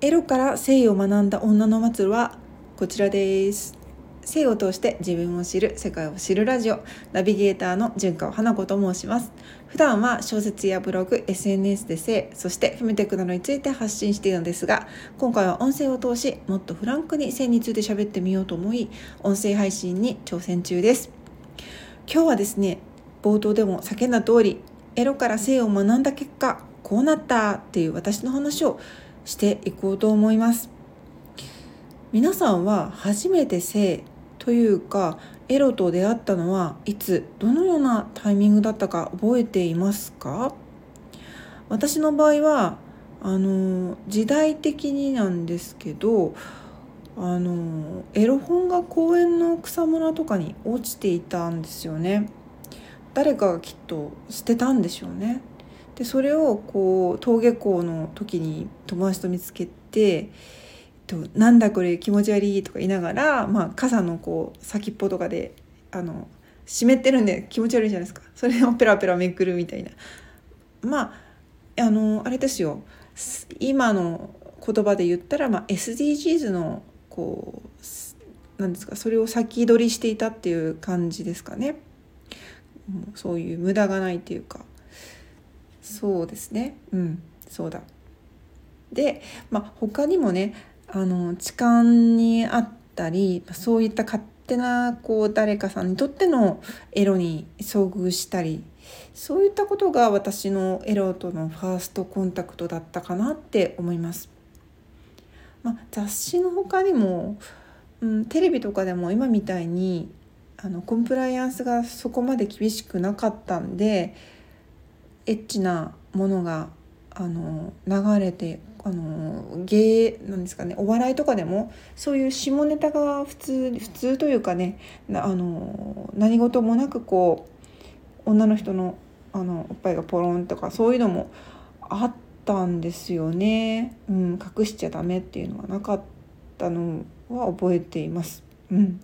エロから性を学んだ女の末路はこちらです。性を通して自分を知る世界を知るラジオ。ナビゲーターの純川花子と申します。普段は小説やブログ SNS で性そしてフェムテクなどについて発信しているのですが今回は音声を通しもっとフランクに性について喋ってみようと思い音声配信に挑戦中です。今日はですね冒頭でも叫んだ通りエロから性を学んだ結果こうなったっていう私の話をしていこうと思います。皆さんは初めて性というかエロと出会ったのはいつどのようなタイミングだったか覚えていますか？私の場合はあの時代的になんですけどあのエロ本が公園の草むらとかに落ちていたんですよね。誰かがきっと捨てたんでしょうね。でそれをこう登下校の時に友達と見つけてと「なんだこれ気持ち悪い」とか言いながら、まあ、傘のこう先っぽとかであの湿ってるんで気持ち悪いじゃないですか。それをペラペラめくるみたいな。まああのあれですよ。今の言葉で言ったら、まあ、SDGs のこうなんですかそれを先取りしていたっていう感じですかね。そういう無駄がないっていうか。そうですね。うん。そうだ。で、まあ、他にもねあの痴漢にあったりそういった勝手なこう誰かさんにとってのエロに遭遇したりそういったことが私のエロとのファーストコンタクトだったかなって思います。まあ、雑誌の他にも、うん、テレビとかでも今みたいにあのコンプライアンスがそこまで厳しくなかったんでエッチなものがあの流れてあの芸なんですかねお笑いとかでもそういう下ネタが普通普通というかねあの何事もなくこう女の人のあのおっぱいがポロンとかそういうのもあったんですよね、うん、隠しちゃダメっていうのはなかったのは覚えています。うん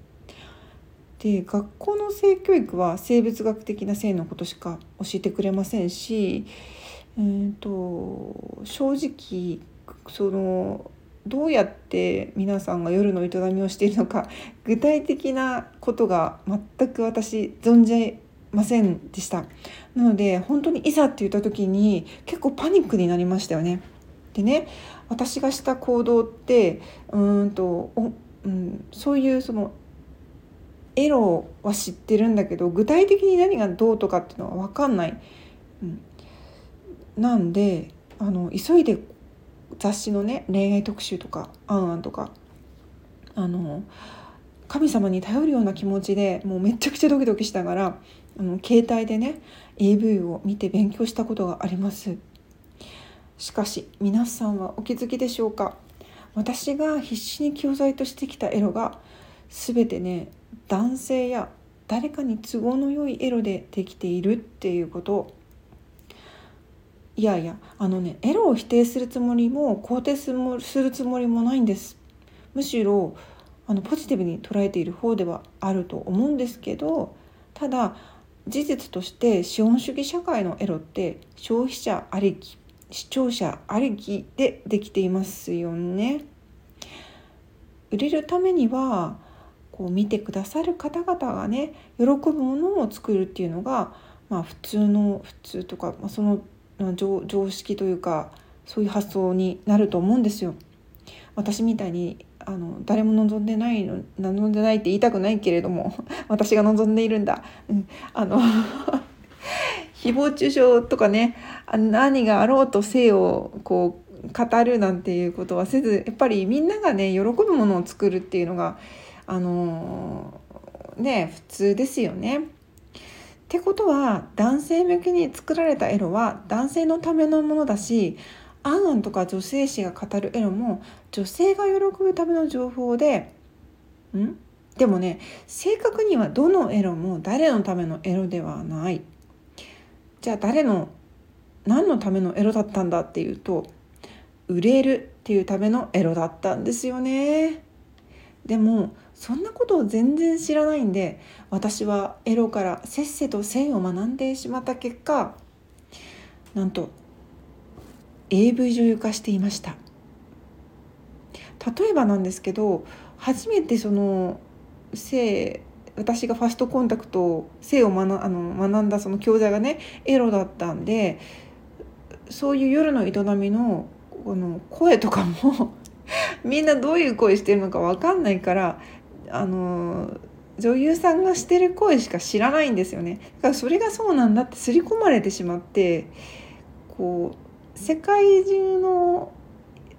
で学校の性教育は生物学的な性のことしか教えてくれませんし、えーと、正直そのどうやって皆さんが夜の営みをしているのか具体的なことが全く私存じませんでした。なので本当にいざって言った時に結構パニックになりましたよね。でね私がした行動ってうんとうん、そういうそのエロは知ってるんだけど具体的に何がどうとかっていうのは分かんない。うん、なんであの急いで雑誌のね恋愛特集とか「あんあん」とかあの神様に頼るような気持ちでもうめちゃくちゃドキドキしながらあの携帯でね AV を見て勉強したことがあります。しかし皆さんはお気づきでしょうか？私が必死に教材としてきたエロが全てね男性や誰かに都合の良いエロでできているっていうこといやいやあのねエロを否定するつもりも肯定するつもりもないんですむしろあのポジティブに捉えている方ではあると思うんですけどただ事実として資本主義社会のエロって消費者ありき視聴者ありきでできていますよね。売れるためにはこう見てくださる方々がね喜ぶものを作るっていうのが、まあ、普通の普通とか、まあ、その常識というかそういう発想になると思うんですよ。私みたいにあの誰も望んでないの望んでないって言いたくないけれども 私が望んでいるんだ。うん、あの 誹謗中傷とかね何があろうと性をこう語るなんていうことはせずやっぱりみんながね喜ぶものを作るっていうのがあのね普通ですよね。ってことは男性向けに作られたエロは男性のためのものだしアンアンとか女性誌が語るエロも女性が喜ぶための情報でん？でもね正確にはどのエロも誰のためのエロではない。じゃあ誰の何のためのエロだったんだっていうと売れるっていうためのエロだったんですよね。でもそんなことを全然知らないんで私はエロからせっせと性を学んでしまった結果なんと AV 女優化していました。例えばなんですけど初めてその性私がファストコンタクト性を学あの学んだその教材がねエロだったんでそういう夜の営みのこの声とかもみんなどういう声してるのか分かんないからあの女優さんがしてる声しか知らないんですよね。だからそれがそうなんだって刷り込まれてしまってこう世界中の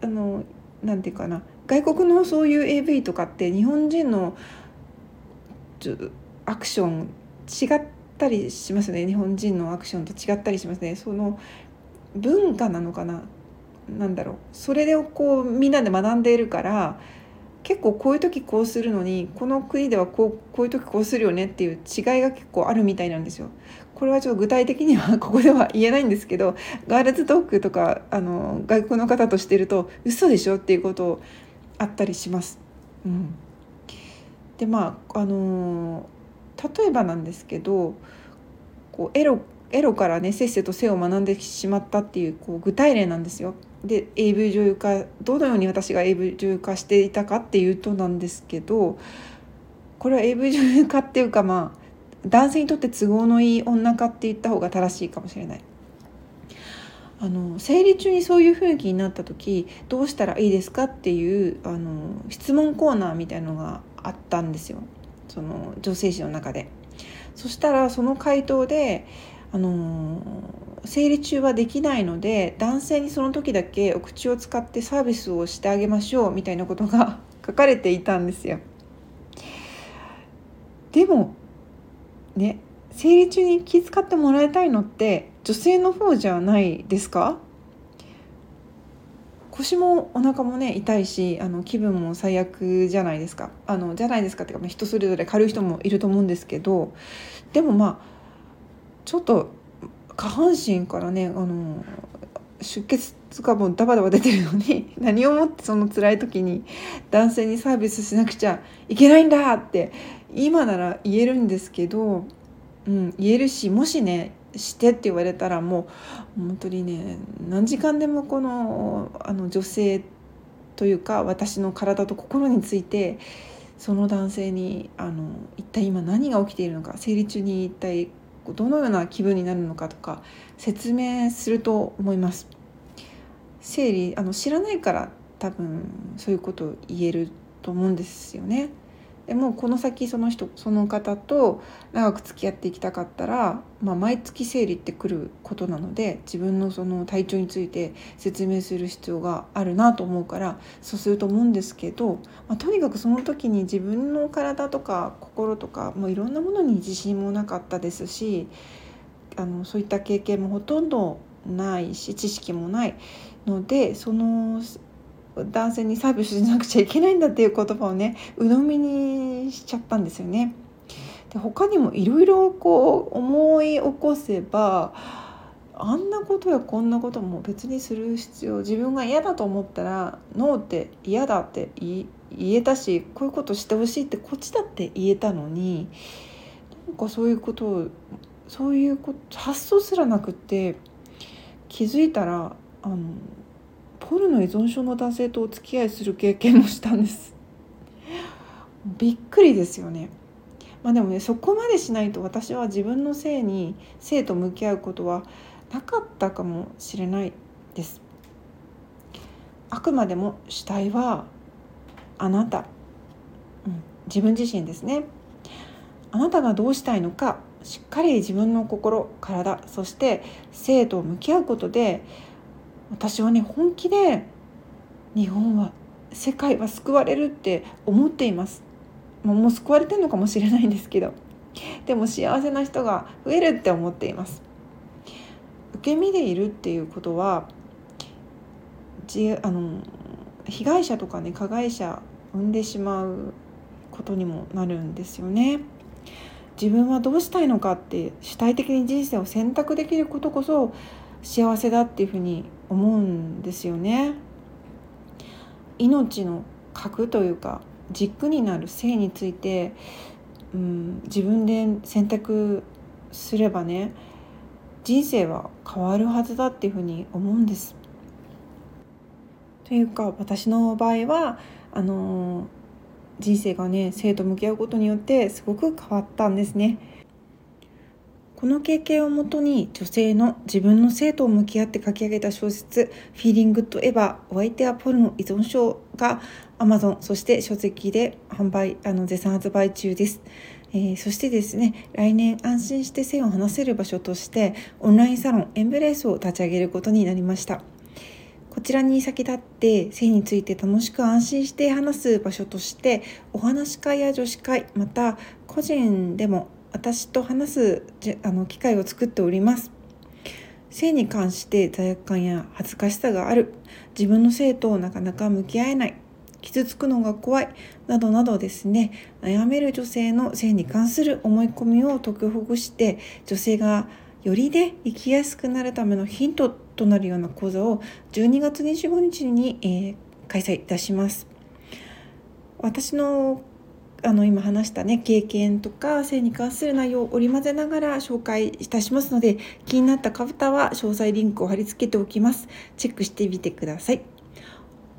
あのなんていうかな外国のそういう AV とかって日本人のアクション違ったりしますね。日本人のアクションと違ったりしますね。その文化なのかな。なんだろう。それでこうみんなで学んでいるから結構こういう時こうするのにこの国ではこうこういう時こうするよねっていう違いが結構あるみたいなんですよ。これはちょっと具体的には ここでは言えないんですけどガールズトークとかあの外国の方としてると嘘でしょっていうことあったりします。うん、でまああの例えばなんですけどこうエロエロからねせっせと性を学んでしまったっていうこう具体例なんですよ。で AV 女優化どのように私が AV 女優化していたかっていうとなんですけどこれは AV 女優化っていうかまあ男性にとって都合のいい女化って言った方が正しいかもしれない。あの生理中にそういう雰囲気になった時どうしたらいいですかっていうあの質問コーナーみたいのがあったんですよその女性誌の中で。そしたらその回答であの生理中はできないので男性にその時だけお口を使ってサービスをしてあげましょうみたいなことが書かれていたんですよ。でもね生理中に気遣ってもらいたいのって女性の方じゃないですか？腰もお腹もね痛いしあの気分も最悪じゃないですかあのじゃないですかっていうか人それぞれ軽い人もいると思うんですけどでもまあちょっと下半身からねあの出血がもうダバダバ出てるのに 何をもってその辛い時に男性にサービスしなくちゃいけないんだって今なら言えるんですけど、うん、言えるしもしねしてって言われたらもう本当にね何時間でもこのあの女性というか私の体と心についてその男性にあの一体今何が起きているのか生理中に一体どのような気分になるのかとか説明すると思います。生理あの知らないから多分そういうことを言えると思うんですよね。でもこの先その人その方と長く付き合っていきたかったら、まあ、毎月生理ってくることなので自分のその体調について説明する必要があるなと思うからそうすると思うんですけど、まあ、とにかくその時に自分の体とか心とかもういろんなものに自信もなかったですしあのそういった経験もほとんどないし知識もないのでその男性にサービスしなくちゃいけないんだっていう言葉をね鵜呑みにしちゃったんですよね。で他にもいろいろこう思い起こせばあんなことやこんなことも別にする必要自分が嫌だと思ったらノーって嫌だって言えたしこういうことしてほしいってこっちだって言えたのになんかそういうことをそういうこと発想すらなくって気づいたらあのポルノ依存症の男性とお付き合いする経験もしたんです。びっくりですよね。まあでもねそこまでしないと私は自分の性に性と向き合うことはなかったかもしれないです。あくまでも主体はあなた、うん、自分自身ですね。あなたがどうしたいのかしっかり自分の心体そして性と向き合うことで私はね本気で日本は世界は救われるって思っています。もう救われてるのかもしれないんですけど。でも幸せな人が増えるって思っています。受け身でいるっていうことはじあの被害者とかね加害者生んでしまうことにもなるんですよね。自分はどうしたいのかって主体的に人生を選択できることこそ幸せだっていうふうに思うんですよね。命の核というか軸になる性について、うん、自分で選択すればね人生は変わるはずだっていうふうに思うんです。というか私の場合はあの人生がね性と向き合うことによってすごく変わったんですね。この経験をもとに女性の自分の性と向き合って書き上げた小説「フィーリングとエヴァお相手はポルノ依存症」が Amazon そして書籍で販売あの絶賛発売中です。えー、そしてですね来年安心して性を話せる場所としてオンラインサロンエンブレースを立ち上げることになりましたこちらに先立って性について楽しく安心して話す場所としてお話会や女子会また個人でも私と話すあの機会を作っております。性に関して罪悪感や恥ずかしさがある。自分の性となかなか向き合えない。傷つくのが怖い。などなどですね。悩める女性の性に関する思い込みを解きほぐして女性がよりね生きやすくなるためのヒントとなるような講座を12月25日に、えー、開催いたします。私のあの今話したね経験とか性に関する内容を織り交ぜながら紹介いたしますので気になった方は詳細リンクを貼り付けておきます。チェックしてみてください。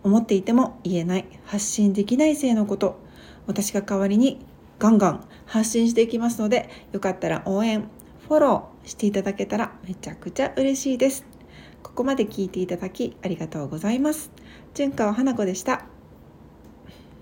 思っていても言えない発信できない性のこと私が代わりにガンガン発信していきますのでよかったら応援フォローしていただけたらめちゃくちゃ嬉しいです。ここまで聞いていただきありがとうございます。純川花子でした。